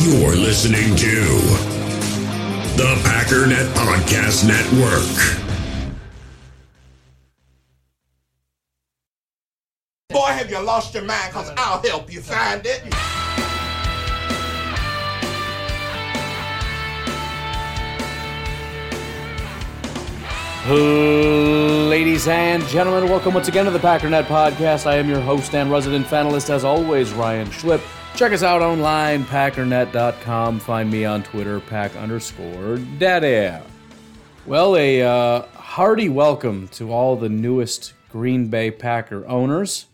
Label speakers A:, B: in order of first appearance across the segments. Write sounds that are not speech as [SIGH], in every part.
A: You're listening to the Packernet Podcast Network.
B: Boy, have you lost your mind? Cause I'll help you find it.
C: Ladies and gentlemen, welcome once again to the Packernet Podcast. I am your host and resident fanalist, as always, Ryan Schlip. Check us out online, packernet.com. Find me on Twitter, pack underscore daddy. Well, a uh, hearty welcome to all the newest Green Bay Packer owners.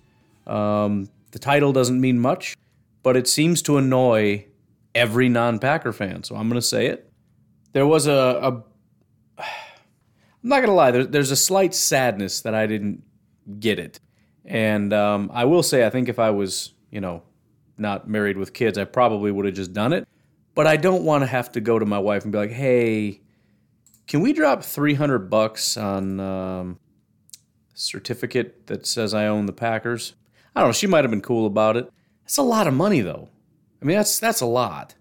C: Um, the title doesn't mean much, but it seems to annoy every non Packer fan, so I'm going to say it. There was a, a I'm not gonna lie. There, there's a slight sadness that I didn't get it, and um, I will say I think if I was, you know, not married with kids, I probably would have just done it. But I don't want to have to go to my wife and be like, "Hey, can we drop 300 bucks on um, certificate that says I own the Packers?" I don't know. She might have been cool about it. That's a lot of money, though. I mean, that's that's a lot.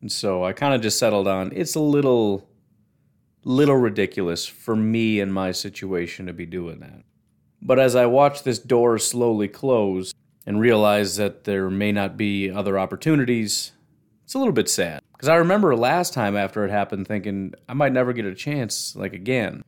C: And so I kind of just settled on it's a little little ridiculous for me and my situation to be doing that. But as I watch this door slowly close and realize that there may not be other opportunities, it's a little bit sad. Because I remember last time after it happened thinking I might never get a chance like again.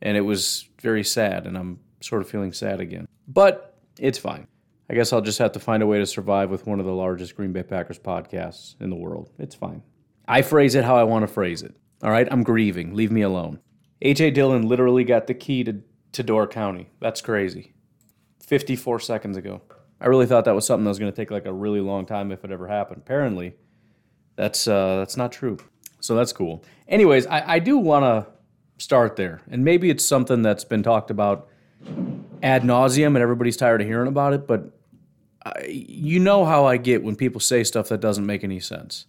C: And it was very sad, and I'm sort of feeling sad again. But it's fine. I guess I'll just have to find a way to survive with one of the largest Green Bay Packers podcasts in the world. It's fine. I phrase it how I want to phrase it. All right, I'm grieving. Leave me alone. AJ Dillon literally got the key to, to Door County. That's crazy. 54 seconds ago. I really thought that was something that was going to take like a really long time if it ever happened. Apparently, that's uh, that's not true. So that's cool. Anyways, I, I do want to start there, and maybe it's something that's been talked about ad nauseum, and everybody's tired of hearing about it. But I, you know how I get when people say stuff that doesn't make any sense.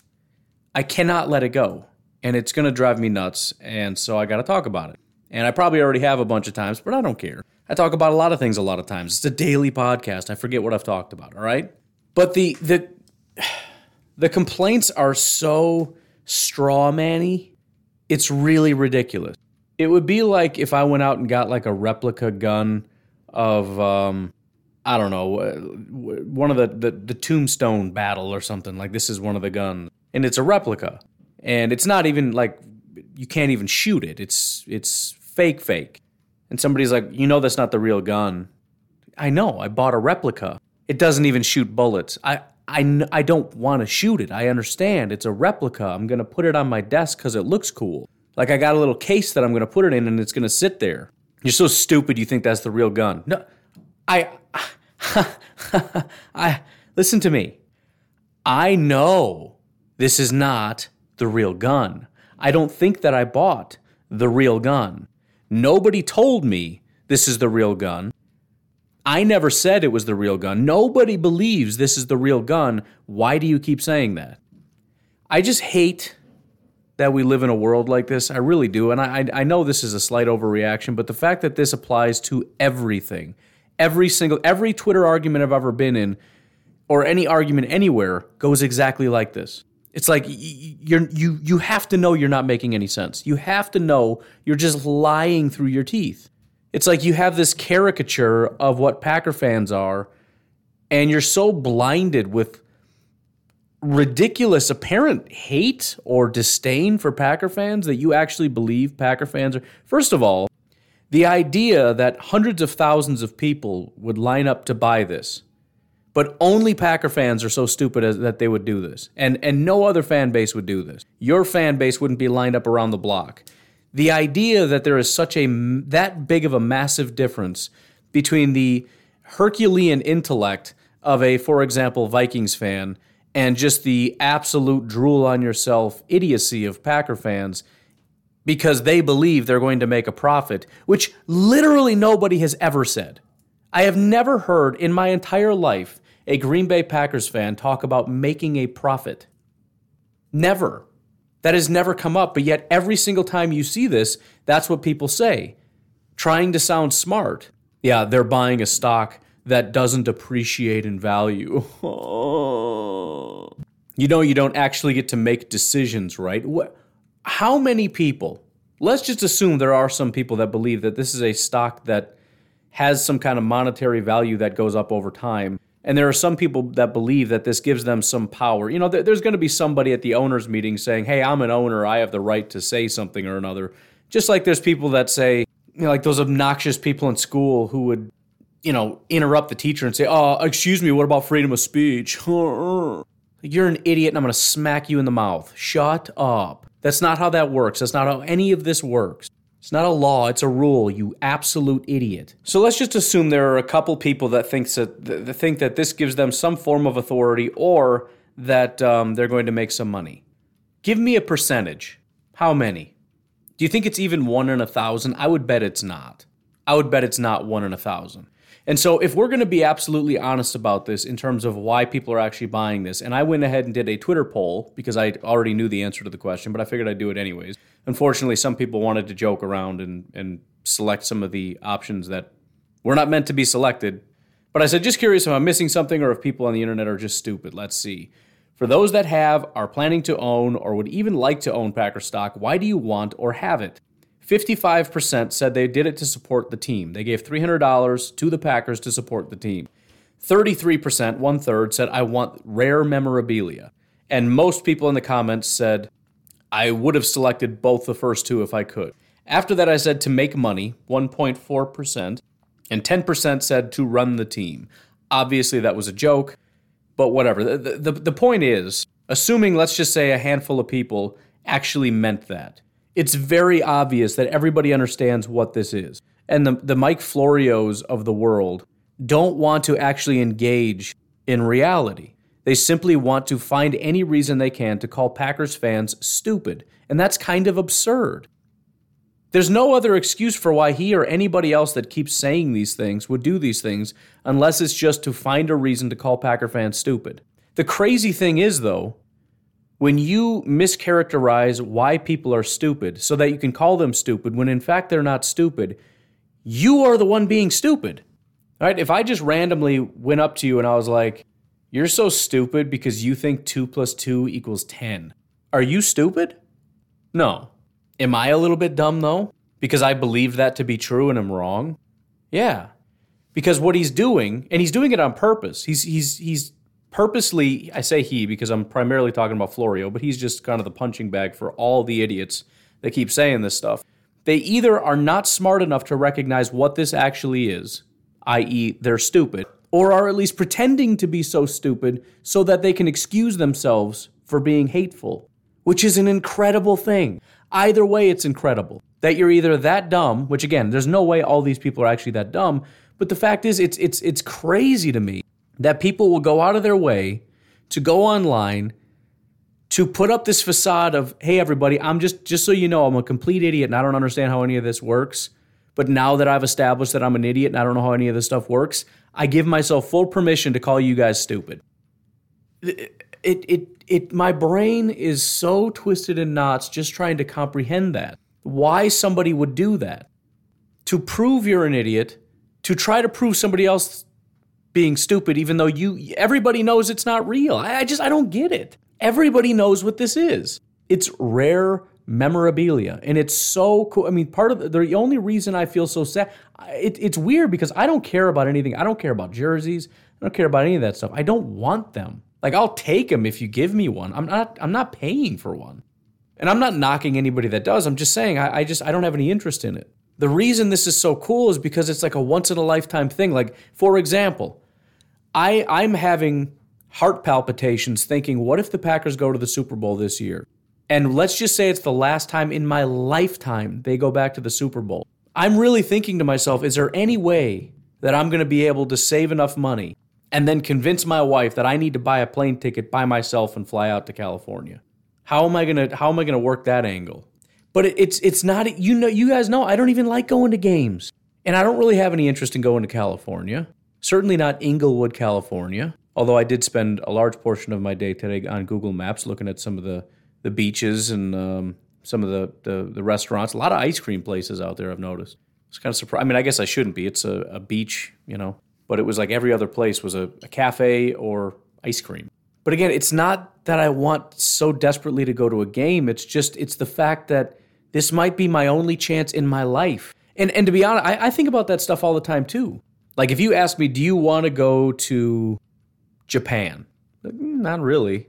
C: I cannot let it go and it's going to drive me nuts. And so I got to talk about it. And I probably already have a bunch of times, but I don't care. I talk about a lot of things a lot of times. It's a daily podcast. I forget what I've talked about, all right? But the the [SIGHS] the complaints are so straw manny. It's really ridiculous. It would be like if I went out and got like a replica gun of um I don't know, one of the, the the tombstone battle or something. Like this is one of the guns and it's a replica and it's not even like you can't even shoot it. It's it's fake fake. And somebody's like, "You know that's not the real gun." I know. I bought a replica. It doesn't even shoot bullets. I I, I don't want to shoot it. I understand. It's a replica. I'm going to put it on my desk cuz it looks cool. Like I got a little case that I'm going to put it in and it's going to sit there. You're so stupid you think that's the real gun. No. I [LAUGHS] I listen to me. I know this is not the real gun. I don't think that I bought the real gun. Nobody told me this is the real gun. I never said it was the real gun. Nobody believes this is the real gun. Why do you keep saying that? I just hate that we live in a world like this. I really do. And I, I know this is a slight overreaction, but the fact that this applies to everything, every single, every Twitter argument I've ever been in, or any argument anywhere, goes exactly like this. It's like you're you you have to know you're not making any sense. You have to know you're just lying through your teeth. It's like you have this caricature of what Packer fans are, and you're so blinded with ridiculous apparent hate or disdain for Packer fans that you actually believe Packer fans are. First of all, the idea that hundreds of thousands of people would line up to buy this but only Packer fans are so stupid as, that they would do this. And, and no other fan base would do this. Your fan base wouldn't be lined up around the block. The idea that there is such a that big of a massive difference between the Herculean intellect of a, for example, Vikings fan and just the absolute drool on yourself idiocy of Packer fans because they believe they're going to make a profit, which literally nobody has ever said. I have never heard in my entire life a Green Bay Packers fan talk about making a profit. Never. That has never come up, but yet every single time you see this, that's what people say. Trying to sound smart. Yeah, they're buying a stock that doesn't appreciate in value. [LAUGHS] you know you don't actually get to make decisions, right? What, how many people, let's just assume there are some people that believe that this is a stock that has some kind of monetary value that goes up over time. And there are some people that believe that this gives them some power. You know, there's going to be somebody at the owners' meeting saying, hey, I'm an owner. I have the right to say something or another. Just like there's people that say, you know, like those obnoxious people in school who would, you know, interrupt the teacher and say, oh, excuse me, what about freedom of speech? [LAUGHS] You're an idiot and I'm going to smack you in the mouth. Shut up. That's not how that works. That's not how any of this works. It's not a law, it's a rule, you absolute idiot. So let's just assume there are a couple people that thinks that, that think that this gives them some form of authority or that um, they're going to make some money. Give me a percentage. How many? Do you think it's even one in a thousand? I would bet it's not. I would bet it's not one in a thousand. And so, if we're going to be absolutely honest about this in terms of why people are actually buying this, and I went ahead and did a Twitter poll because I already knew the answer to the question, but I figured I'd do it anyways. Unfortunately, some people wanted to joke around and, and select some of the options that were not meant to be selected. But I said, just curious if I'm missing something or if people on the internet are just stupid. Let's see. For those that have, are planning to own, or would even like to own Packer stock, why do you want or have it? 55% said they did it to support the team. They gave $300 to the Packers to support the team. 33%, one third, said, I want rare memorabilia. And most people in the comments said, I would have selected both the first two if I could. After that, I said to make money, 1.4%, and 10% said to run the team. Obviously, that was a joke, but whatever. The, the, the point is, assuming, let's just say, a handful of people actually meant that it's very obvious that everybody understands what this is. And the, the Mike Florios of the world don't want to actually engage in reality. They simply want to find any reason they can to call Packers fans stupid. And that's kind of absurd. There's no other excuse for why he or anybody else that keeps saying these things would do these things unless it's just to find a reason to call Packer fans stupid. The crazy thing is, though, when you mischaracterize why people are stupid so that you can call them stupid when in fact they're not stupid, you are the one being stupid. Right? If I just randomly went up to you and I was like, you're so stupid because you think 2 plus 2 equals 10. Are you stupid? No. Am I a little bit dumb though? Because I believe that to be true and I'm wrong? Yeah. Because what he's doing, and he's doing it on purpose, he's, he's, he's purposely, I say he because I'm primarily talking about Florio, but he's just kind of the punching bag for all the idiots that keep saying this stuff. They either are not smart enough to recognize what this actually is, i.e., they're stupid, or are at least pretending to be so stupid so that they can excuse themselves for being hateful, which is an incredible thing. Either way, it's incredible that you're either that dumb, which again, there's no way all these people are actually that dumb, but the fact is, it's it's it's crazy to me that people will go out of their way to go online to put up this facade of hey everybody i'm just just so you know i'm a complete idiot and i don't understand how any of this works but now that i've established that i'm an idiot and i don't know how any of this stuff works i give myself full permission to call you guys stupid it it it, it my brain is so twisted in knots just trying to comprehend that why somebody would do that to prove you're an idiot to try to prove somebody else being stupid, even though you everybody knows it's not real. I, I just I don't get it. Everybody knows what this is. It's rare memorabilia, and it's so cool. I mean, part of the, the only reason I feel so sad, it, it's weird because I don't care about anything. I don't care about jerseys. I don't care about any of that stuff. I don't want them. Like I'll take them if you give me one. I'm not. I'm not paying for one, and I'm not knocking anybody that does. I'm just saying I, I just I don't have any interest in it. The reason this is so cool is because it's like a once in a lifetime thing. Like, for example, I, I'm having heart palpitations thinking, what if the Packers go to the Super Bowl this year? And let's just say it's the last time in my lifetime they go back to the Super Bowl. I'm really thinking to myself, is there any way that I'm going to be able to save enough money and then convince my wife that I need to buy a plane ticket by myself and fly out to California? How am I going to how am I going to work that angle? But it, it's it's not you know you guys know I don't even like going to games. And I don't really have any interest in going to California. Certainly not Inglewood, California. Although I did spend a large portion of my day today on Google Maps looking at some of the, the beaches and um, some of the, the, the restaurants. A lot of ice cream places out there. I've noticed. It's kind of surprised. I mean, I guess I shouldn't be. It's a, a beach, you know, but it was like every other place was a, a cafe or ice cream. But again, it's not that I want so desperately to go to a game. It's just it's the fact that this might be my only chance in my life. And and to be honest, I, I think about that stuff all the time too. Like if you ask me, do you want to go to Japan? Mm, not really.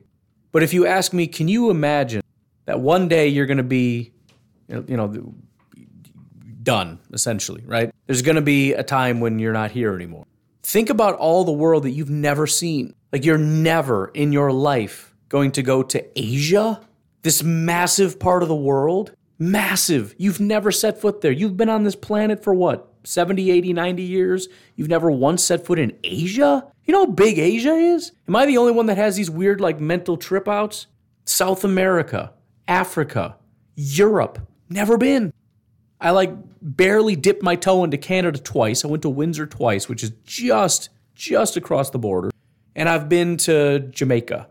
C: But if you ask me, can you imagine that one day you're going to be, you know, done essentially, right? There's going to be a time when you're not here anymore. Think about all the world that you've never seen. Like you're never in your life going to go to Asia, this massive part of the world. Massive. You've never set foot there. You've been on this planet for what, 70, 80, 90 years? You've never once set foot in Asia? You know how big Asia is? Am I the only one that has these weird, like, mental trip outs? South America, Africa, Europe. Never been. I like barely dipped my toe into Canada twice. I went to Windsor twice, which is just just across the border. And I've been to Jamaica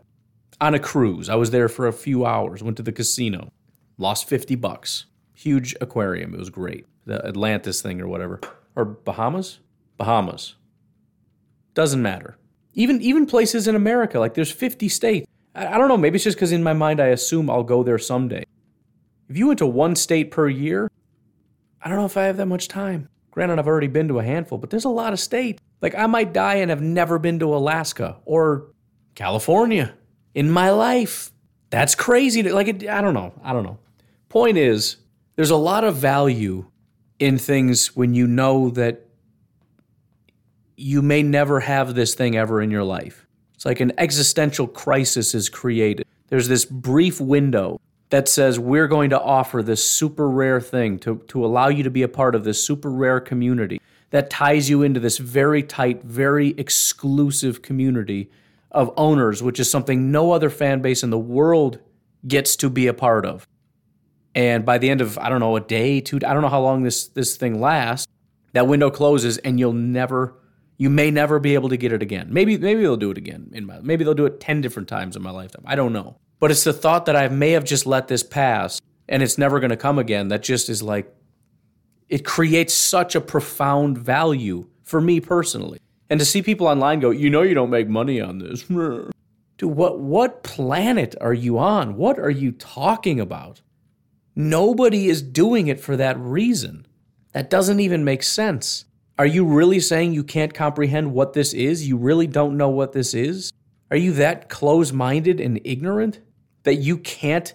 C: on a cruise. I was there for a few hours, went to the casino. Lost 50 bucks. Huge aquarium. It was great. The Atlantis thing or whatever. Or Bahamas? Bahamas. Doesn't matter. Even even places in America, like there's 50 states. I, I don't know, maybe it's just because in my mind I assume I'll go there someday. If you went to one state per year, I don't know if I have that much time. Granted, I've already been to a handful, but there's a lot of states. Like I might die and have never been to Alaska or California in my life. That's crazy. Like it, I don't know. I don't know. Point is, there's a lot of value in things when you know that you may never have this thing ever in your life. It's like an existential crisis is created. There's this brief window that says we're going to offer this super rare thing to, to allow you to be a part of this super rare community that ties you into this very tight, very exclusive community of owners, which is something no other fan base in the world gets to be a part of. And by the end of I don't know a day, two, I don't know how long this this thing lasts. That window closes, and you'll never, you may never be able to get it again. Maybe maybe they'll do it again in my, maybe they'll do it ten different times in my lifetime. I don't know. But it's the thought that I may have just let this pass, and it's never going to come again. That just is like, it creates such a profound value for me personally. And to see people online go, you know, you don't make money on this. [LAUGHS] Dude, what what planet are you on? What are you talking about? Nobody is doing it for that reason. That doesn't even make sense. Are you really saying you can't comprehend what this is? You really don't know what this is? Are you that close minded and ignorant that you can't?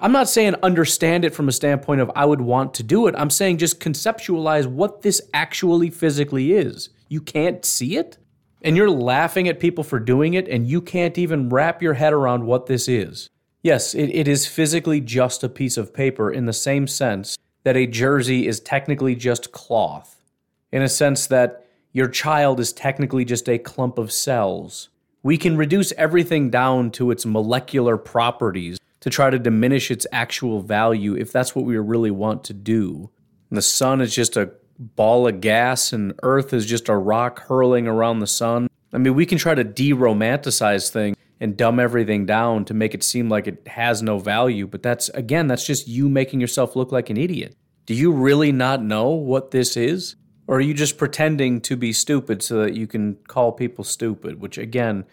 C: I'm not saying understand it from a standpoint of I would want to do it. I'm saying just conceptualize what this actually physically is. You can't see it? And you're laughing at people for doing it, and you can't even wrap your head around what this is. Yes, it, it is physically just a piece of paper in the same sense that a jersey is technically just cloth, in a sense that your child is technically just a clump of cells. We can reduce everything down to its molecular properties to try to diminish its actual value if that's what we really want to do. And the sun is just a ball of gas and Earth is just a rock hurling around the sun. I mean, we can try to de romanticize things and dumb everything down to make it seem like it has no value. But that's, again, that's just you making yourself look like an idiot. Do you really not know what this is? Or are you just pretending to be stupid so that you can call people stupid, which, again,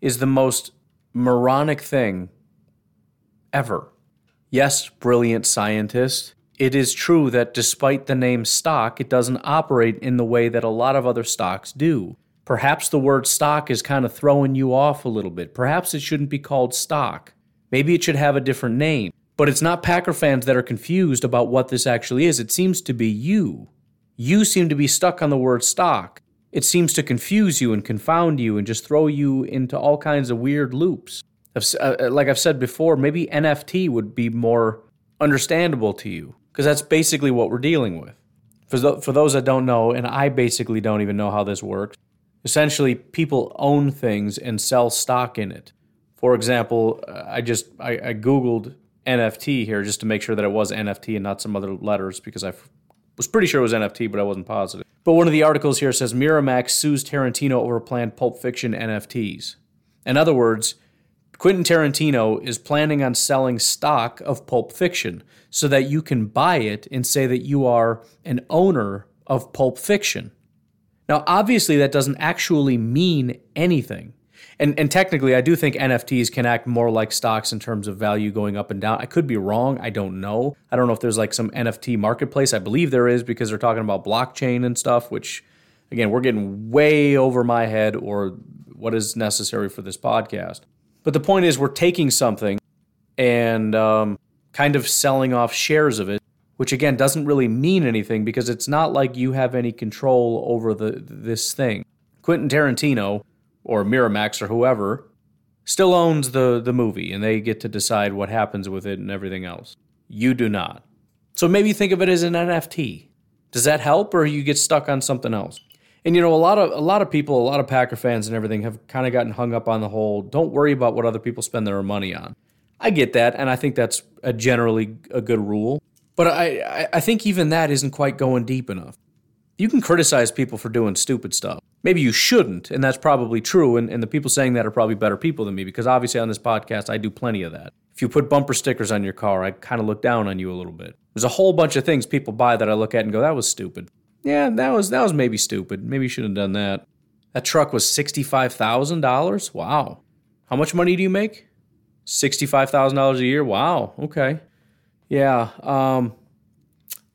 C: is the most moronic thing ever? Yes, brilliant scientist. It is true that despite the name stock, it doesn't operate in the way that a lot of other stocks do. Perhaps the word stock is kind of throwing you off a little bit. Perhaps it shouldn't be called stock. Maybe it should have a different name. But it's not Packer fans that are confused about what this actually is. It seems to be you. You seem to be stuck on the word stock. It seems to confuse you and confound you and just throw you into all kinds of weird loops. Uh, like I've said before, maybe NFT would be more understandable to you because that's basically what we're dealing with. For those that don't know, and I basically don't even know how this works, essentially people own things and sell stock in it. For example, uh, I just I, I googled NFT here just to make sure that it was NFT and not some other letters because I f- was pretty sure it was NFT, but I wasn't positive. But one of the articles here says Miramax sues Tarantino over planned Pulp Fiction NFTs. In other words, Quentin Tarantino is planning on selling stock of Pulp Fiction so that you can buy it and say that you are an owner of Pulp Fiction. Now, obviously, that doesn't actually mean anything. And and technically, I do think NFTs can act more like stocks in terms of value going up and down. I could be wrong. I don't know. I don't know if there's like some NFT marketplace. I believe there is because they're talking about blockchain and stuff. Which, again, we're getting way over my head or what is necessary for this podcast. But the point is, we're taking something and um, kind of selling off shares of it, which again doesn't really mean anything because it's not like you have any control over the this thing. Quentin Tarantino or Miramax or whoever still owns the the movie and they get to decide what happens with it and everything else. You do not. So maybe think of it as an NFT. Does that help or you get stuck on something else? And you know, a lot of a lot of people, a lot of Packer fans and everything have kind of gotten hung up on the whole don't worry about what other people spend their money on. I get that, and I think that's a generally a good rule. But I, I think even that isn't quite going deep enough. You can criticize people for doing stupid stuff. Maybe you shouldn't, and that's probably true. And, and the people saying that are probably better people than me because obviously on this podcast, I do plenty of that. If you put bumper stickers on your car, I kind of look down on you a little bit. There's a whole bunch of things people buy that I look at and go, that was stupid. Yeah, that was that was maybe stupid. Maybe you shouldn't have done that. That truck was $65,000? Wow. How much money do you make? $65,000 a year? Wow. Okay. Yeah. Um,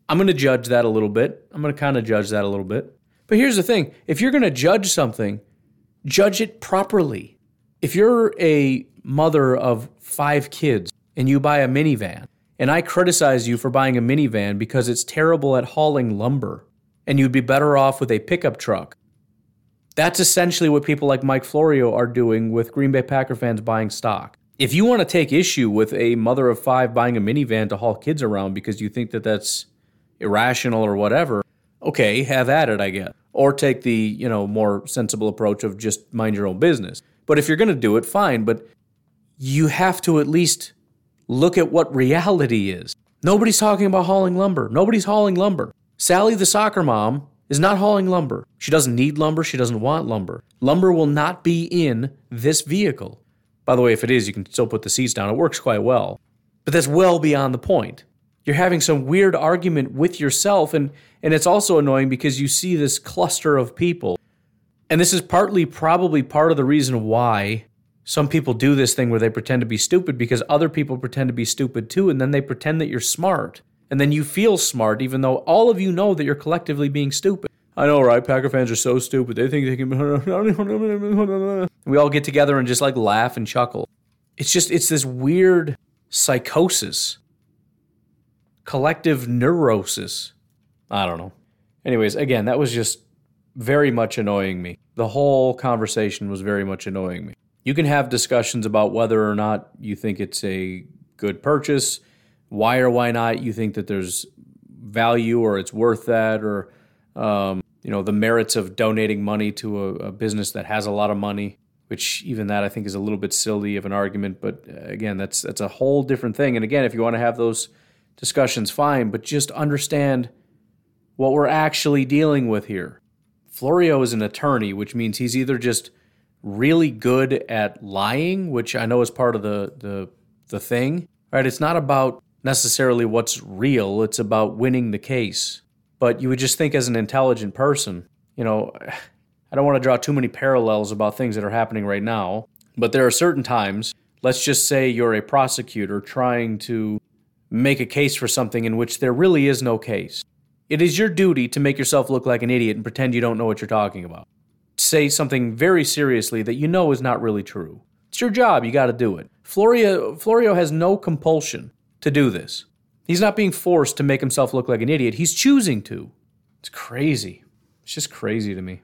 C: I'm going to judge that a little bit. I'm going to kind of judge that a little bit. But here's the thing if you're going to judge something, judge it properly. If you're a mother of five kids and you buy a minivan, and I criticize you for buying a minivan because it's terrible at hauling lumber, and you'd be better off with a pickup truck. That's essentially what people like Mike Florio are doing with Green Bay Packer fans buying stock. If you want to take issue with a mother of five buying a minivan to haul kids around because you think that that's irrational or whatever, okay, have at it, I guess. Or take the, you know, more sensible approach of just mind your own business. But if you're going to do it, fine, but you have to at least look at what reality is. Nobody's talking about hauling lumber. Nobody's hauling lumber. Sally the soccer mom is not hauling lumber. She doesn't need lumber. She doesn't want lumber. Lumber will not be in this vehicle. By the way, if it is, you can still put the seats down. It works quite well. But that's well beyond the point. You're having some weird argument with yourself, and, and it's also annoying because you see this cluster of people. And this is partly probably part of the reason why some people do this thing where they pretend to be stupid because other people pretend to be stupid too, and then they pretend that you're smart. And then you feel smart, even though all of you know that you're collectively being stupid. I know, right? Packer fans are so stupid. They think they can. [LAUGHS] we all get together and just like laugh and chuckle. It's just, it's this weird psychosis, collective neurosis. I don't know. Anyways, again, that was just very much annoying me. The whole conversation was very much annoying me. You can have discussions about whether or not you think it's a good purchase, why or why not you think that there's value or it's worth that, or um, you know the merits of donating money to a, a, business that has a lot of money which even that i think is a little bit silly of an argument but uh, again that's that's a whole different thing. And again if you want to have those discussions fine but just understand what we're actually dealing with here. Florio is an attorney which means he's either just really good at lying which i know is part of the the the thing right? It's not about necessarily what's real. It's about winning the case but you would just think as an intelligent person, you know, I don't want to draw too many parallels about things that are happening right now, but there are certain times, let's just say you're a prosecutor trying to make a case for something in which there really is no case. It is your duty to make yourself look like an idiot and pretend you don't know what you're talking about. Say something very seriously that you know is not really true. It's your job, you got to do it. Florio, Florio has no compulsion to do this. He's not being forced to make himself look like an idiot. He's choosing to. It's crazy. It's just crazy to me.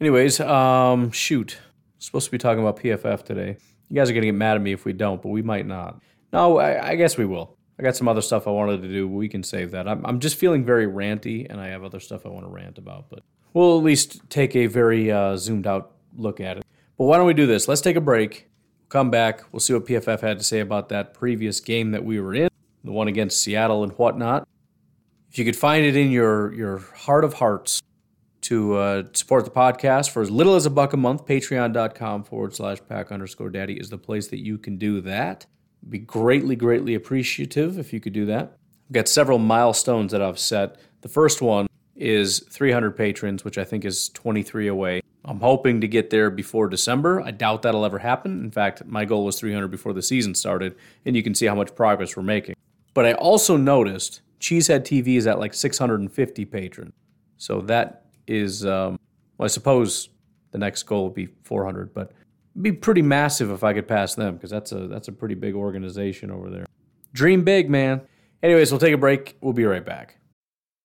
C: Anyways, um, shoot. Supposed to be talking about PFF today. You guys are gonna get mad at me if we don't, but we might not. No, I, I guess we will. I got some other stuff I wanted to do. We can save that. I'm, I'm just feeling very ranty, and I have other stuff I want to rant about, but we'll at least take a very uh, zoomed out look at it. But why don't we do this? Let's take a break. come back. We'll see what PFF had to say about that previous game that we were in the one against Seattle and whatnot. If you could find it in your, your heart of hearts to uh, support the podcast for as little as a buck a month, patreon.com forward slash pack underscore daddy is the place that you can do that. Be greatly, greatly appreciative if you could do that. I've got several milestones that I've set. The first one is 300 patrons, which I think is 23 away. I'm hoping to get there before December. I doubt that'll ever happen. In fact, my goal was 300 before the season started, and you can see how much progress we're making. But I also noticed Cheesehead TV is at like 650 patrons. So that is, um, well, I suppose the next goal would be 400, but it'd be pretty massive if I could pass them because that's a that's a pretty big organization over there. Dream big, man. Anyways, we'll take a break. We'll be right back.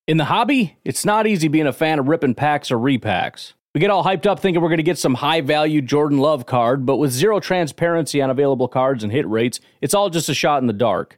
C: In the hobby, it's not easy being a fan of ripping packs or repacks. We get all hyped up thinking we're going to get some high value Jordan Love card, but with zero transparency on available cards and hit rates, it's all just a shot in the dark.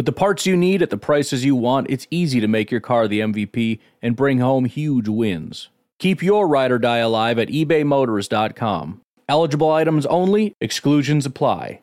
C: With the parts you need at the prices you want, it's easy to make your car the MVP and bring home huge wins. Keep your ride or die alive at ebaymotors.com. Eligible items only, exclusions apply.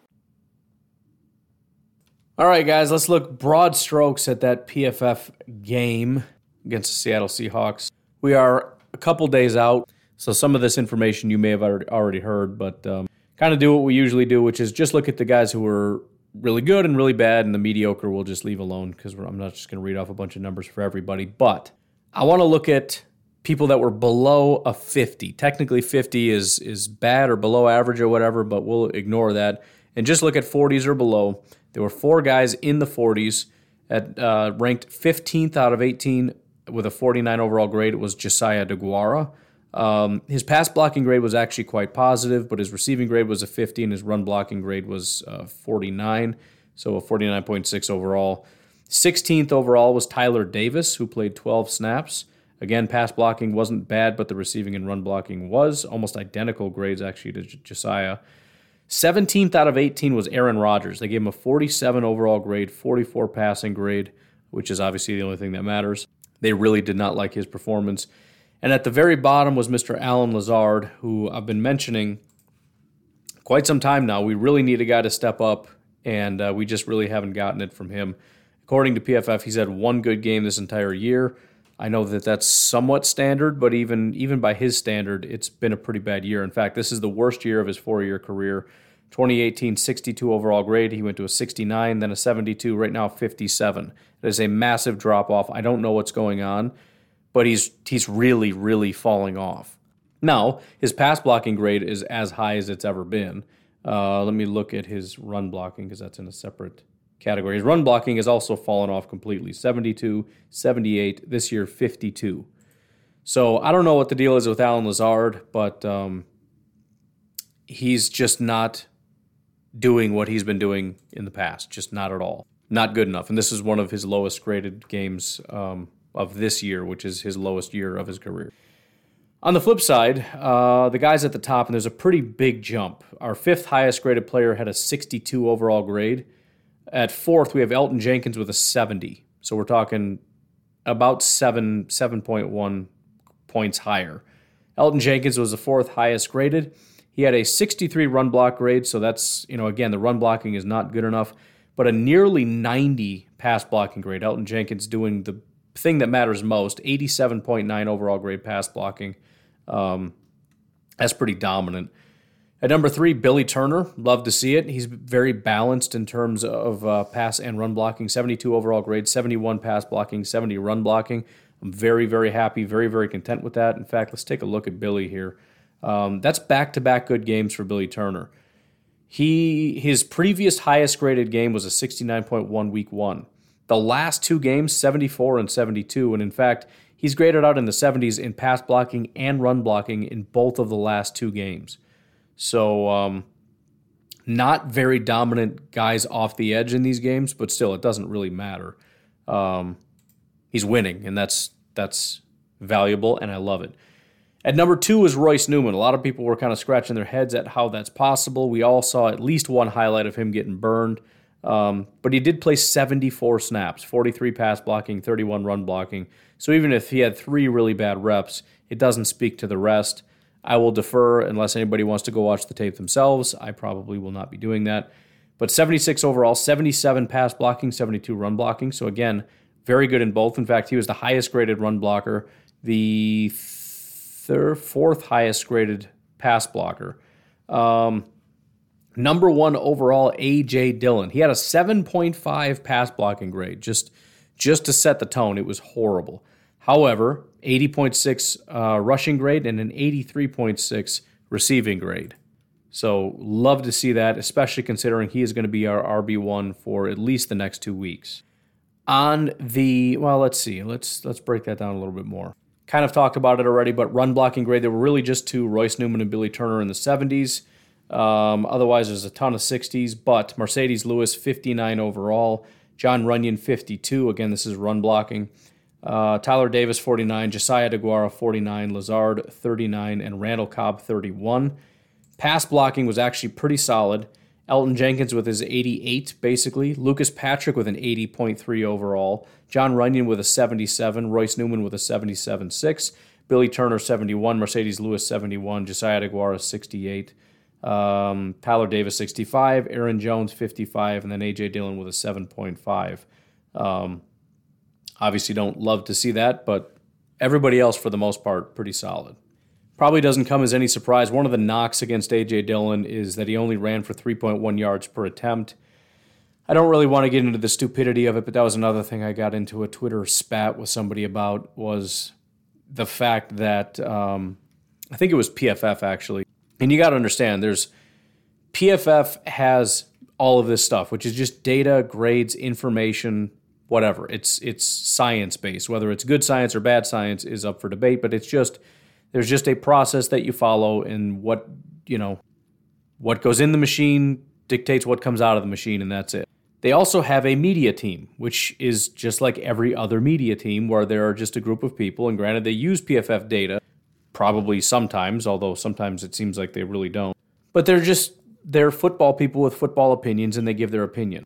C: All right, guys, let's look broad strokes at that PFF game against the Seattle Seahawks. We are a couple days out. So some of this information you may have already heard, but um, kind of do what we usually do, which is just look at the guys who are really good and really bad, and the mediocre we'll just leave alone because I'm not just going to read off a bunch of numbers for everybody. But I want to look at people that were below a 50. Technically, 50 is is bad or below average or whatever, but we'll ignore that and just look at 40s or below. There were four guys in the 40s at uh, ranked 15th out of 18 with a 49 overall grade It was Josiah DeGuara. Um, his pass blocking grade was actually quite positive, but his receiving grade was a 50 and his run blocking grade was uh, 49, so a 49.6 overall. 16th overall was Tyler Davis, who played 12 snaps. Again, pass blocking wasn't bad, but the receiving and run blocking was almost identical grades actually to J- Josiah. 17th out of 18 was Aaron Rodgers. They gave him a 47 overall grade, 44 passing grade, which is obviously the only thing that matters. They really did not like his performance. And at the very bottom was Mr. Allen Lazard, who I've been mentioning quite some time now. We really need a guy to step up, and uh, we just really haven't gotten it from him. According to PFF, he's had one good game this entire year. I know that that's somewhat standard, but even even by his standard, it's been a pretty bad year. In fact, this is the worst year of his four-year career. 2018, 62 overall grade. He went to a 69, then a 72, right now 57. It is a massive drop off. I don't know what's going on, but he's he's really, really falling off. Now, his pass blocking grade is as high as it's ever been. Uh, let me look at his run blocking because that's in a separate category. His run blocking has also fallen off completely 72, 78, this year 52. So I don't know what the deal is with Allen Lazard, but um, he's just not doing what he's been doing in the past. Just not at all. Not good enough. And this is one of his lowest graded games um, of this year, which is his lowest year of his career. On the flip side, uh, the guys at the top, and there's a pretty big jump. Our fifth highest graded player had a 62 overall grade. At fourth, we have Elgton Jenkins with a 70. So we're talking about seven 7.1 points higher. Elgton Jenkins was the fourth highest graded. He had a 63 run block grade, so that's, you know, again, the run blocking is not good enough, but a nearly 90 pass blocking grade. Elgton Jenkins doing the thing that matters most 87.9 overall grade pass blocking. Um, that's pretty dominant. At number three, Billy Turner. Love to see it. He's very balanced in terms of uh, pass and run blocking 72 overall grade, 71 pass blocking, 70 run blocking. I'm very, very happy, very, very content with that. In fact, let's take a look at Billy here. Um, that's back to back good games for Billy Turner. He his previous highest graded game was a 69.1 week one. The last two games, 74 and 72, and in fact, he's graded out in the 70s in pass blocking and run blocking in both of the last two games. So, um, not very dominant guys off the edge in these games, but still, it doesn't really matter. Um, he's winning, and that's that's valuable, and I love it. At number two is Royce Newman. A lot of people were kind of scratching their heads at how that's possible. We all saw at least one highlight of him getting burned, um, but he did play 74 snaps, 43 pass blocking, 31 run blocking. So even if he had three really bad reps, it doesn't speak to the rest. I will defer unless anybody wants to go watch the tape themselves. I probably will not be doing that. But 76 overall, 77 pass blocking, 72 run blocking. So again, very good in both. In fact, he was the highest graded run blocker, the third, fourth highest graded pass blocker. Um, number one overall, AJ Dillon. He had a 7.5 pass blocking grade. Just just to set the tone, it was horrible. However, 80.6 uh, rushing grade and an 83.6 receiving grade. So love to see that, especially considering he is going to be our RB1 for at least the next two weeks. On the well, let's see, let's let's break that down a little bit more. Kind of talked about it already, but run blocking grade, there were really just two Royce Newman and Billy Turner in the 70s. Um, otherwise, there's a ton of 60s, but Marcedes Lewis, 59 overall. Jon Runyan, 52. Again, this is run blocking. Uh, Tyler Davis, 49. Josiah DeGuara, 49. Lazard, 39. And Randall Cobb, 31. Pass blocking was actually pretty solid. Elgton Jenkins with his 88, basically. Lucas Patrick with an 80.3 overall. Jon Runyan with a 77. Royce Newman with a 77.6. Billy Turner, 71. Marcedes Lewis, 71. Josiah DeGuara, 68. Um, Tyler Davis, 65. Aaron Jones, 55. And then A.J. Dillon with a 7.5. Um, obviously, don't love to see that, but everybody else, for the most part, pretty solid. Probably doesn't come as any surprise. One of the knocks against A.J. Dillon is that he only ran for 3.1 yards per attempt. I don't really want to get into the stupidity of it, but that was another thing I got into a Twitter spat with somebody about was the fact that um, I think it was PFF actually. And you got to understand, there's PFF has all of this stuff, which is just data, grades, information, whatever. It's it's science based. Whether it's good science or bad science is up for debate, but it's just there's just a process that you follow, and what you know, what goes in the machine dictates what comes out of the machine, and that's it. They also have a media team, which is just like every other media team, where there are just a group of people, and granted, they use PFF data, probably sometimes, although sometimes it seems like they really don't. But they're just they're football people with football opinions, and they give their opinion.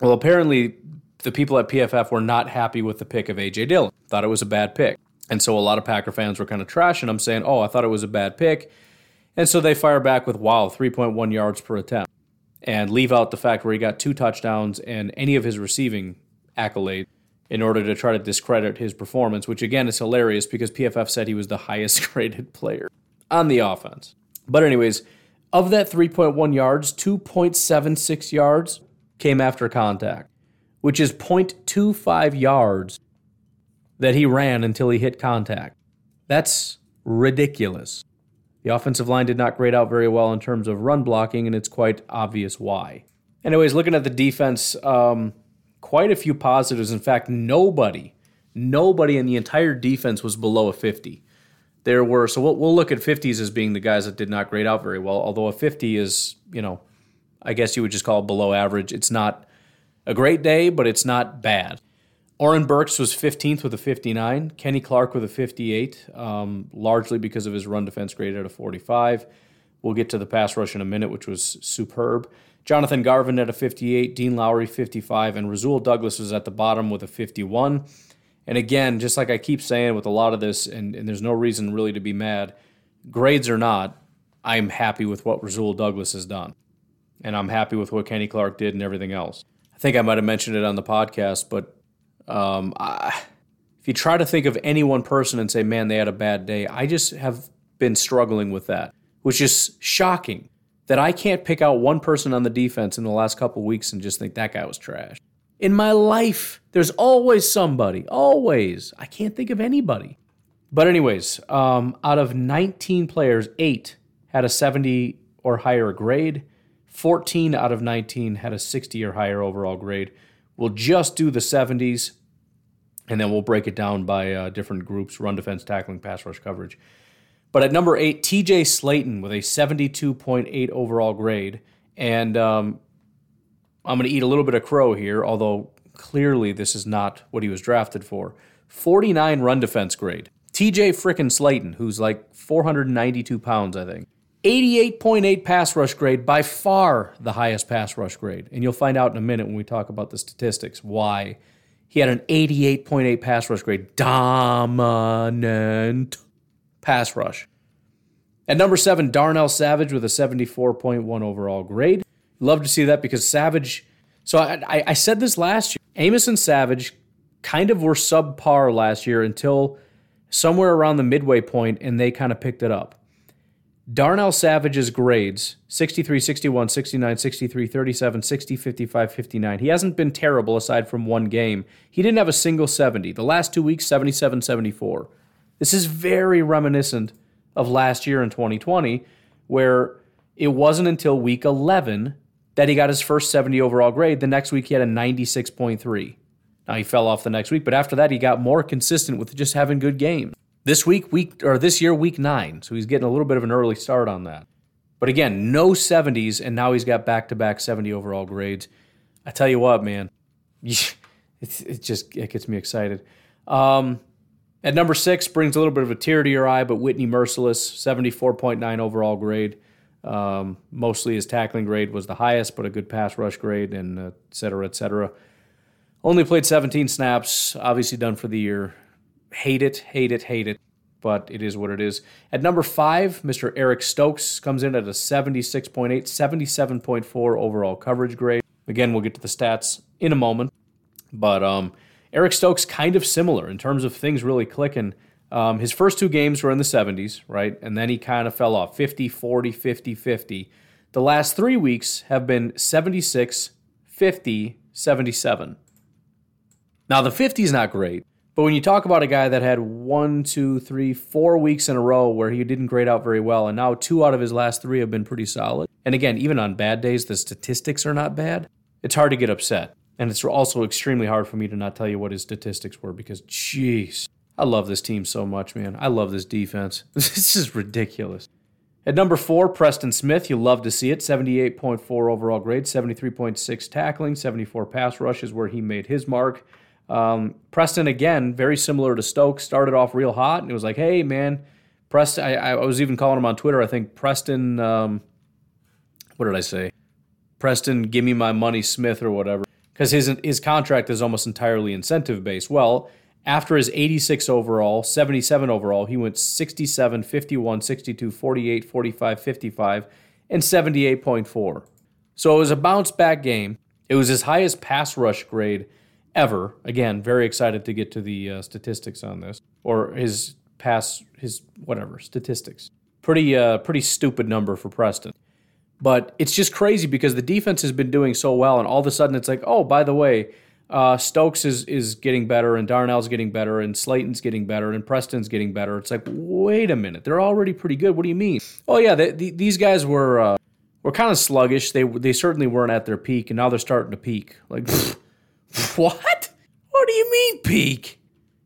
C: Well, apparently, the people at PFF were not happy with the pick of AJ Dillon. Thought it was a bad pick. And so a lot of Packer fans were kind of trashing him, saying, oh, I thought it was a bad pick. And so they fire back with, wow, 3.1 yards per attempt, and leave out the fact where he got two touchdowns and any of his receiving accolades in order to try to discredit his performance, which again is hilarious because PFF said he was the highest [LAUGHS] graded player on the offense. But, anyways, of that 3.1 yards, 2.76 yards came after contact, which is 0.25 yards that he ran until he hit contact. That's ridiculous. The offensive line did not grade out very well in terms of run blocking, and it's quite obvious why. Anyways, looking at the defense, um, quite a few positives. In fact, nobody, nobody in the entire defense was below a 50. There were, so we'll, we'll look at 50s as being the guys that did not grade out very well, although a 50 is, you know, I guess you would just call it below average. It's not a great day, but it's not bad. Oren Burks was 15th with a 59. Kenny Clark with a 58, um, largely because of his run defense grade at a 45. We'll get to the pass rush in a minute, which was superb. Jonathan Garvin at a 58, Dean Lowry 55, and Rasul Douglas was at the bottom with a 51. And again, just like I keep saying with a lot of this, and, and there's no reason really to be mad, grades or not, I'm happy with what Rasul Douglas has done. And I'm happy with what Kenny Clark did and everything else. I think I might have mentioned it on the podcast, but um, I, if you try to think of any one person and say, man, they had a bad day, I just have been struggling with that, which is shocking that I can't pick out one person on the defense in the last couple weeks and just think that guy was trash. In my life, there's always somebody, always. I can't think of anybody. But, anyways, um, out of 19 players, eight had a 70 or higher grade. 14 out of 19 had a 60 or higher overall grade. We'll just do the 70s, and then we'll break it down by uh, different groups run, defense, tackling, pass rush coverage. But at number eight, TJ Slaton with a 72.8 overall grade. And um, I'm going to eat a little bit of crow here, although clearly this is not what he was drafted for. 49 run defense grade. TJ frickin' Slaton, who's like 492 pounds, I think. 88.8 pass rush grade, by far the highest pass rush grade. And you'll find out in a minute when we talk about the statistics why. He had an 88.8 pass rush grade. Dominant pass rush. At number seven, Darnell Savage with a 74.1 overall grade. Love to see that because Savage. So I, I, said this last year. Amos and Savage kind of were subpar last year until somewhere around the midway point, and they kind of picked it up. Darnell Savage's grades 63, 61, 69, 63, 37, 60, 55, 59. He hasn't been terrible aside from one game. He didn't have a single 70. The last two weeks, 77, 74. This is very reminiscent of last year in 2020, where it wasn't until week 11 that he got his first 70 overall grade. The next week, he had a 96.3. Now he fell off the next week, but after that, he got more consistent with just having good games. This week, week or this year, week nine. So he's getting a little bit of an early start on that. But again, no 70s, and now he's got back to back 70 overall grades. I tell you what, man, [LAUGHS] it, it just it gets me excited. Um, at number six, brings a little bit of a tear to your eye, but Whitney Mercilus, 74.9 overall grade. Um, mostly his tackling grade was the highest, but a good pass rush grade, and et cetera, et cetera. Only played 17 snaps, obviously done for the year. Hate it, hate it, hate it, but it is what it is. At number five, Mr. Eric Stokes comes in at a 76.8, 77.4 overall coverage grade. Again, we'll get to the stats in a moment, but um, Eric Stokes kind of similar in terms of things really clicking. Um, his first two games were in the 70s, right? And then he kind of fell off 50, 40, 50, 50. The last three weeks have been 76, 50, 77. Now, the 50 is not great, but when you talk about a guy that had one, two, three, four weeks in a row where he didn't grade out very well, and now two out of his last three have been pretty solid. And again, even on bad days, the statistics are not bad. It's hard to get upset. And it's also extremely hard for me to not tell you what his statistics were because, jeez, I love this team so much, man. I love this defense. [LAUGHS] This is ridiculous. At number four, Preston Smith. You love to see it. 78.4 overall grade, 73.6 tackling, 74 pass rushes where he made his mark. Um, Preston, again, very similar to Stokes, started off real hot and it was like, hey, man, Preston. I, I was even calling him on Twitter. I think Preston, um, what did I say? Preston, give me my money, Smith, or whatever because his his contract is almost entirely incentive based. Well, after his 86 overall, 77 overall, he went 67, 51, 62, 48, 45, 55, and 78.4. So it was a bounce back game. It was his highest pass rush grade ever. Again, very excited to get to the uh, statistics on this or his pass his whatever statistics. Pretty uh, pretty stupid number for Preston. But it's just crazy because the defense has been doing so well, and all of a sudden it's like, oh, by the way, uh, Stokes is is getting better, and Darnell's getting better, and Slaton's getting better, and Preston's getting better. It's like, wait a minute, they're already pretty good. What do you mean? Oh yeah, they, the, these guys were uh, were kind of sluggish. They they certainly weren't at their peak, and now they're starting to peak. Like, [LAUGHS] what? What do you mean peak?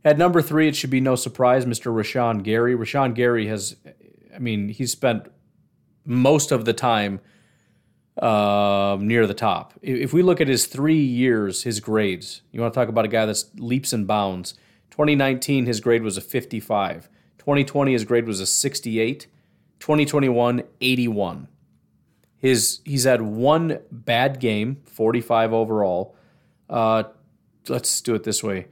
C: At number three, it should be no surprise, Mr. Rashan Gary. Rashan Gary has, I mean, he's spent most of the time uh, near the top. If we look at his three years, his grades, you want to talk about a guy that's leaps and bounds. 2019, his grade was a 55. 2020, his grade was a 68. 2021, 81. His he's had one bad game, 45 overall. Uh, let's do it this way: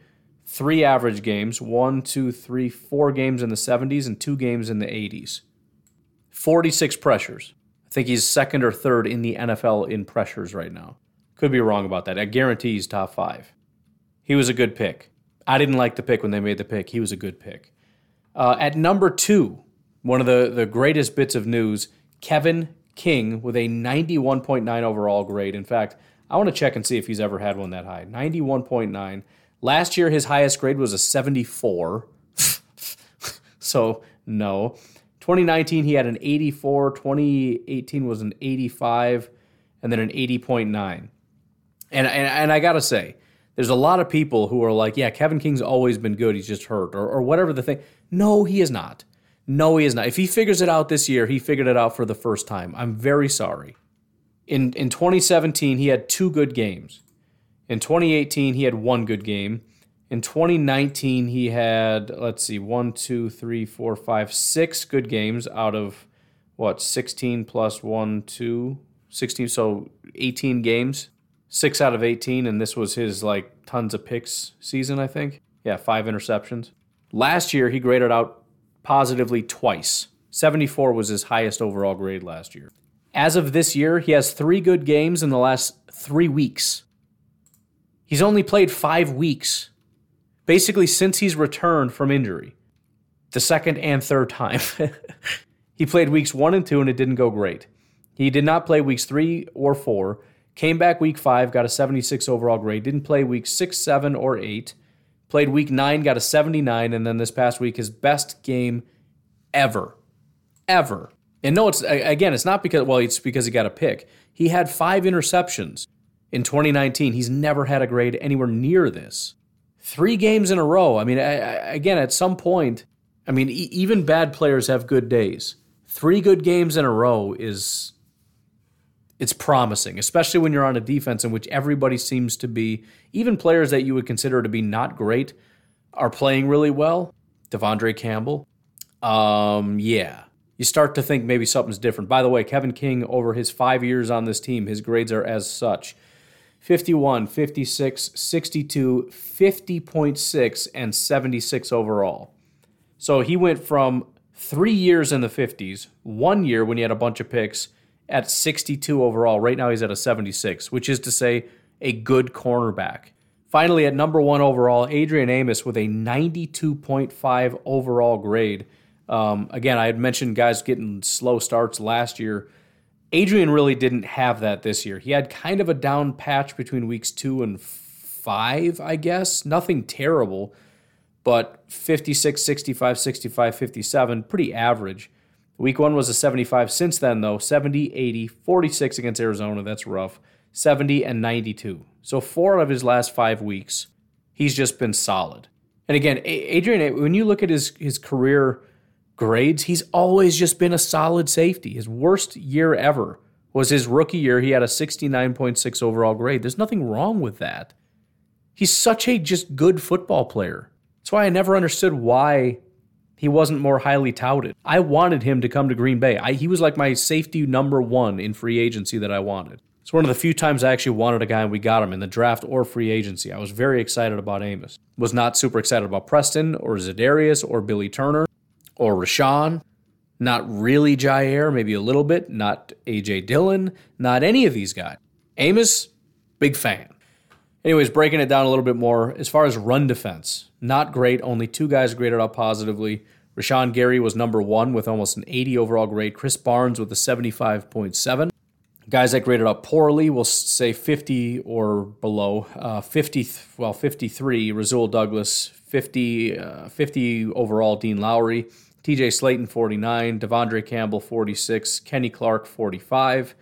C: three average games, one, two, three, four games in the 70s and two games in the 80s. 46 pressures. I think he's second or third in the NFL in pressures right now. Could be wrong about that. I guarantee he's top five. He was a good pick. I didn't like the pick when they made the pick. He was a good pick. Uh, at number two, one of the, the greatest bits of news Kevin King with a 91.9 overall grade. In fact, I want to check and see if he's ever had one that high. 91.9. Last year, his highest grade was a 74. [LAUGHS] so, no. 2019, he had an 84. 2018 was an 85, and then an 80.9. And, and, and I got to say, there's a lot of people who are like, yeah, Kevin King's always been good. He's just hurt, or, or whatever the thing. No, he is not. No, he is not. If he figures it out this year, he figured it out for the first time. I'm very sorry. In, in 2017, he had two good games. In 2018, he had one good game. In 2019, he had, let's see, one, two, three, four, five, six good games out of what, 16 plus one, two, 16, so 18 games, six out of 18. And this was his like tons of picks season, I think. Yeah, five interceptions. Last year, he graded out positively twice. 74 was his highest overall grade last year. As of this year, he has three good games in the last three weeks. He's only played five weeks, basically, since he's returned from injury, the second and third time. [LAUGHS] he played weeks one and two, and it didn't go great. He did not play weeks three or four, came back week five, got a 76 overall grade, didn't play week six, seven, or eight Played week nine, got a 79, and then this past week, his best game ever. Ever. And no, it's again, it's not because, well, it's because he got a pick. He had five interceptions in 2019. He's never had a grade anywhere near this. Three games in a row. I mean, I, I, again, at some point, I mean, e- even bad players have good days. Three good games in a row is it's promising, especially when you're on a defense in which everybody seems to be, even players that you would consider to be not great, are playing really well. De'Vondre Campbell. Um, yeah. You start to think maybe something's different. By the way, Kevin King, over his five years on this team, his grades are as such 51, 56, 62, 50.6, and 76 overall. So he went from three years in the 50s, one year when he had a bunch of picks, at 62 overall. Right now, he's at a 76, which is to say, a good cornerback. Finally, at number one overall, Adrian Amos with a 92.5 overall grade. Um, again, I had mentioned guys getting slow starts last year. Adrian really didn't have that this year. He had kind of a down patch between weeks two and five, I guess. Nothing terrible, but 56, 65, 65, 57, pretty average. Week one was a 75. Since then, though, 70, 80, 46 against Arizona. That's rough. 70 and 92. So four out of his last five weeks, he's just been solid. And again, Adrian, when you look at his his career grades, he's always just been a solid safety. His worst year ever was his rookie year. He had a 69.6 overall grade. There's nothing wrong with that. He's such a just good football player. That's why I never understood why he wasn't more highly touted. I wanted him to come to Green Bay. I, he was like my safety number one in free agency that I wanted. It's one of the few times I actually wanted a guy and we got him in the draft or free agency. I was very excited about Amos. Was not super excited about Preston or Za'Darius or Billy Turner or Rashan. Not really Jaire, maybe a little bit. Not AJ Dillon. Not any of these guys. Amos, big fan. Anyways, breaking it down a little bit more, as far as run defense, not great. Only two guys graded out positively. Rashan Gary was number one with almost an 80 overall grade. Krys Barnes with a 75.7. Guys that graded up poorly will say 50 or below. Uh, 50, well, 53, Rasul Douglas. 50, uh, 50 overall, Dean Lowry. TJ Slaton, 49. De'Vondre Campbell, 46. Kenny Clark, 45.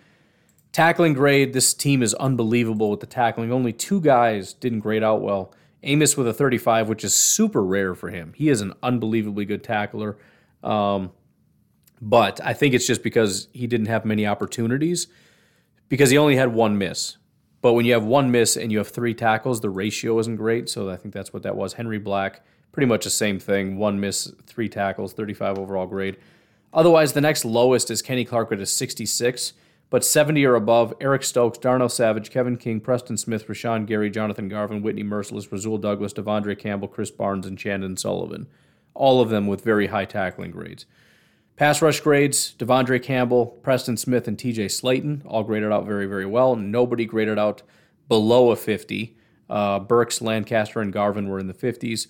C: Tackling grade, this team is unbelievable with the tackling. Only two guys didn't grade out well. Amos with a 35, which is super rare for him. He is an unbelievably good tackler. Um, but I think it's just because he didn't have many opportunities because he only had one miss. But when you have one miss and you have three tackles, the ratio isn't great. So I think that's what that was. Henry Black, pretty much the same thing. One miss, three tackles, 35 overall grade. Otherwise, the next lowest is Kenny Clark with a 66 but 70 or above, Eric Stokes, Darnell Savage, Kevin King, Preston Smith, Rashan Gary, Jonathan Garvin, Whitney Mercilus, Rasul Douglas, De'Vondre Campbell, Krys Barnes, and Chandon Sullivan. All of them with very high tackling grades. Pass rush grades, De'Vondre Campbell, Preston Smith, and TJ Slaton all graded out very, very well. Nobody graded out below a 50. Uh, Burks, Lancaster, and Garvin were in the 50s.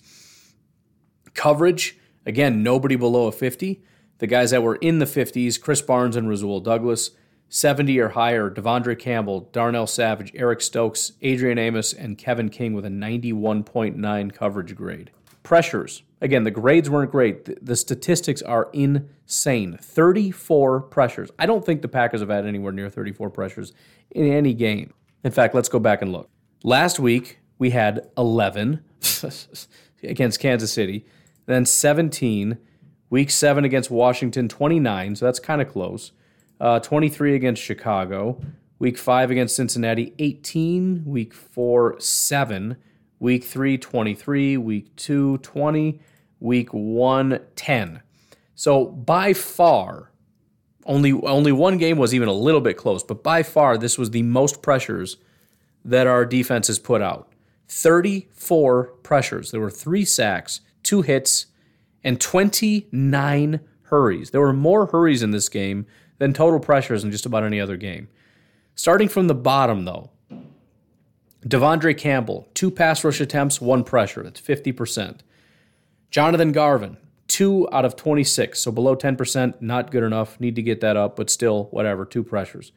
C: Coverage, again, nobody below a 50. The guys that were in the 50s, Krys Barnes and Rasul Douglas. 70 or higher De'Vondre Campbell, Darnell Savage, Eric Stokes, Adrian Amos, and Kevin King with a 91.9 coverage grade. Pressures. Again, the grades weren't great. The statistics are insane. 34 pressures. I don't think the Packers have had anywhere near 34 pressures in any game. In fact, let's go back and look. Last week, we had 11 [LAUGHS] against Kansas City, then 17. Week 7 against Washington, 29, so that's kind of close uh, 23 against Chicago. Week 5 against Cincinnati, 18. Week 4, 7. Week 3, 23. Week 2, 20. Week 1, 10. So by far, only only one game was even a little bit close, but by far this was the most pressures that our defense has put out. 34 pressures. There were 3 sacks, 2 hits, and 29 hurries. There were more hurries in this game than total pressures in just about any other game. Starting from the bottom, though, De'Vondre Campbell, two pass rush attempts, one pressure. That's 50%. Jonathan Garvin, two out of 26, so below 10%, not good enough. Need to get that up, but still, whatever, two pressures.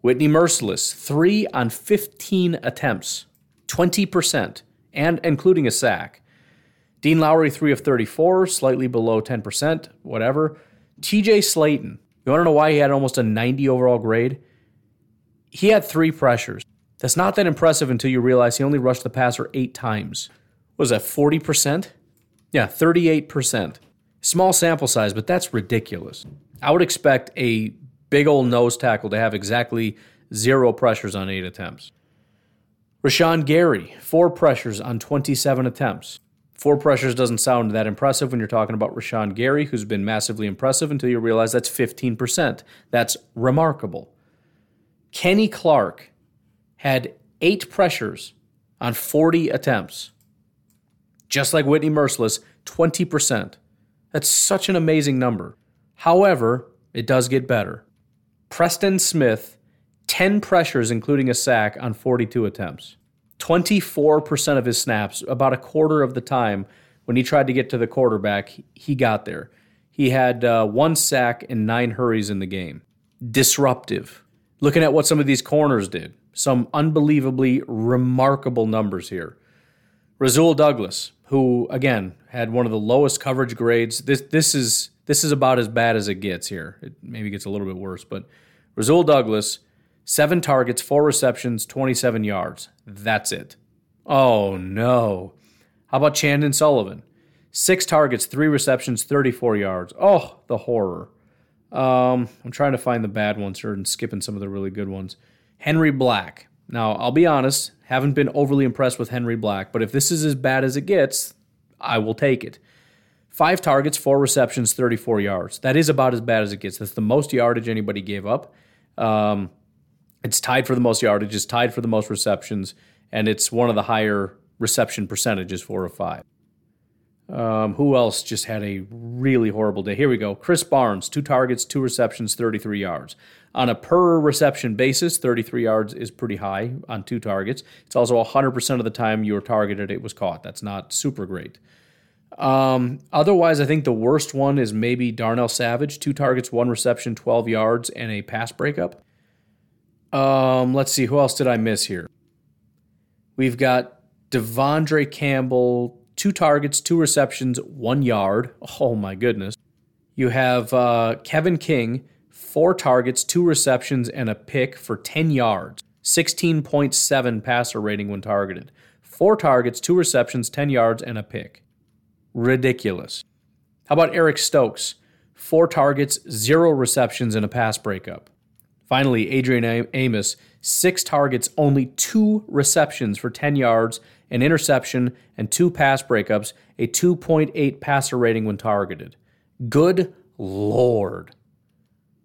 C: Whitney Mercilus, three on 15 attempts, 20%, and including a sack. Dean Lowry, three of 34, slightly below 10%, whatever. TJ Slaton, you want to know why he had almost a 90 overall grade? He had three pressures. That's not that impressive until you realize he only rushed the passer eight times. Was that, 40%? Yeah, 38%. Small sample size, but that's ridiculous. I would expect a big old nose tackle to have exactly zero pressures on eight attempts. Rashan Gary, four pressures on 27 attempts. Four pressures doesn't sound that impressive when you're talking about Rashan Gary, who's been massively impressive until you realize that's 15%. That's remarkable. Kenny Clark had eight pressures on 40 attempts. Just like Whitney Mercilus, 20%. That's such an amazing number. However, it does get better. Preston Smith, 10 pressures, including a sack, on 42 attempts. 24% of his snaps, about a quarter of the time when he tried to get to the quarterback, he got there. He had uh, one sack and nine hurries in the game. Disruptive. Looking at what some of these corners did, some unbelievably remarkable numbers here. Rasul Douglas, who again had one of the lowest coverage grades. This this is this is about as bad as it gets here. It maybe gets a little bit worse, but Rasul Douglas Seven targets, four receptions, 27 yards. That's it. Oh no. How about Chandon Sullivan? Six targets, three receptions, 34 yards. Oh, the horror. Um, I'm trying to find the bad ones here and skipping some of the really good ones. Henry Black. Now, I'll be honest, haven't been overly impressed with Henry Black, but if this is as bad as it gets, I will take it. Five targets, four receptions, 34 yards. That is about as bad as it gets. That's the most yardage anybody gave up. Um, it's tied for the most yardage, it's tied for the most receptions, and it's one of the higher reception percentages, four or five. Um, who else just had a really horrible day? Here we go. Krys Barnes, two targets, two receptions, 33 yards. On a per reception basis, 33 yards is pretty high on two targets. It's also 100% of the time you were targeted, it was caught. That's not super great. Um, otherwise, I think the worst one is maybe Darnell Savage, two targets, one reception, 12 yards, and a pass breakup. Um, let's see, who else did I miss here? We've got De'Vondre Campbell, two targets, two receptions, one yard. Oh my goodness. You have uh, Kevin King, four targets, two receptions, and a pick for 10 yards. 16.7 passer rating when targeted. Four targets, two receptions, 10 yards, and a pick. Ridiculous. How about Eric Stokes? Four targets, zero receptions, and a pass breakup. Finally, Adrian Amos, six targets, only two receptions for 10 yards, an interception, and two pass breakups, a 2.8 passer rating when targeted. Good Lord.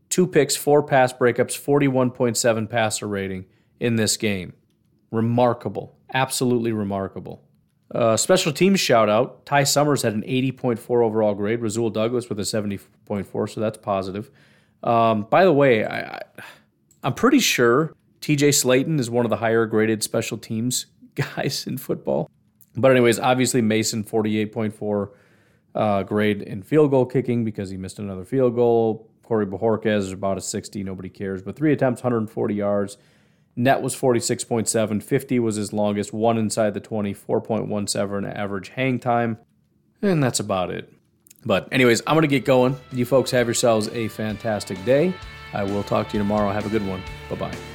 C: Two picks, four pass breakups, 41.7 passer rating in this game. Remarkable. Absolutely remarkable. Uh, special teams shout out. Ty Summers had an 80.4 overall grade. Rasul Douglas with a 70.4, so that's positive. Um, by the way, I, I'm pretty sure TJ Slaton is one of the higher graded special teams [LAUGHS] guys in football. But, anyways, obviously, Mason, 48.4 uh, grade in field goal kicking because he missed another field goal. Corey Bojorquez is about a 60. Nobody cares. But three attempts, 140 yards. Net was 46.7. 50 was his longest. One inside the 20. 4.17 average hang time. And that's about it. But, anyways, I'm going to get going. You folks have yourselves a fantastic day. I will talk to you tomorrow. Have a good one. Bye bye.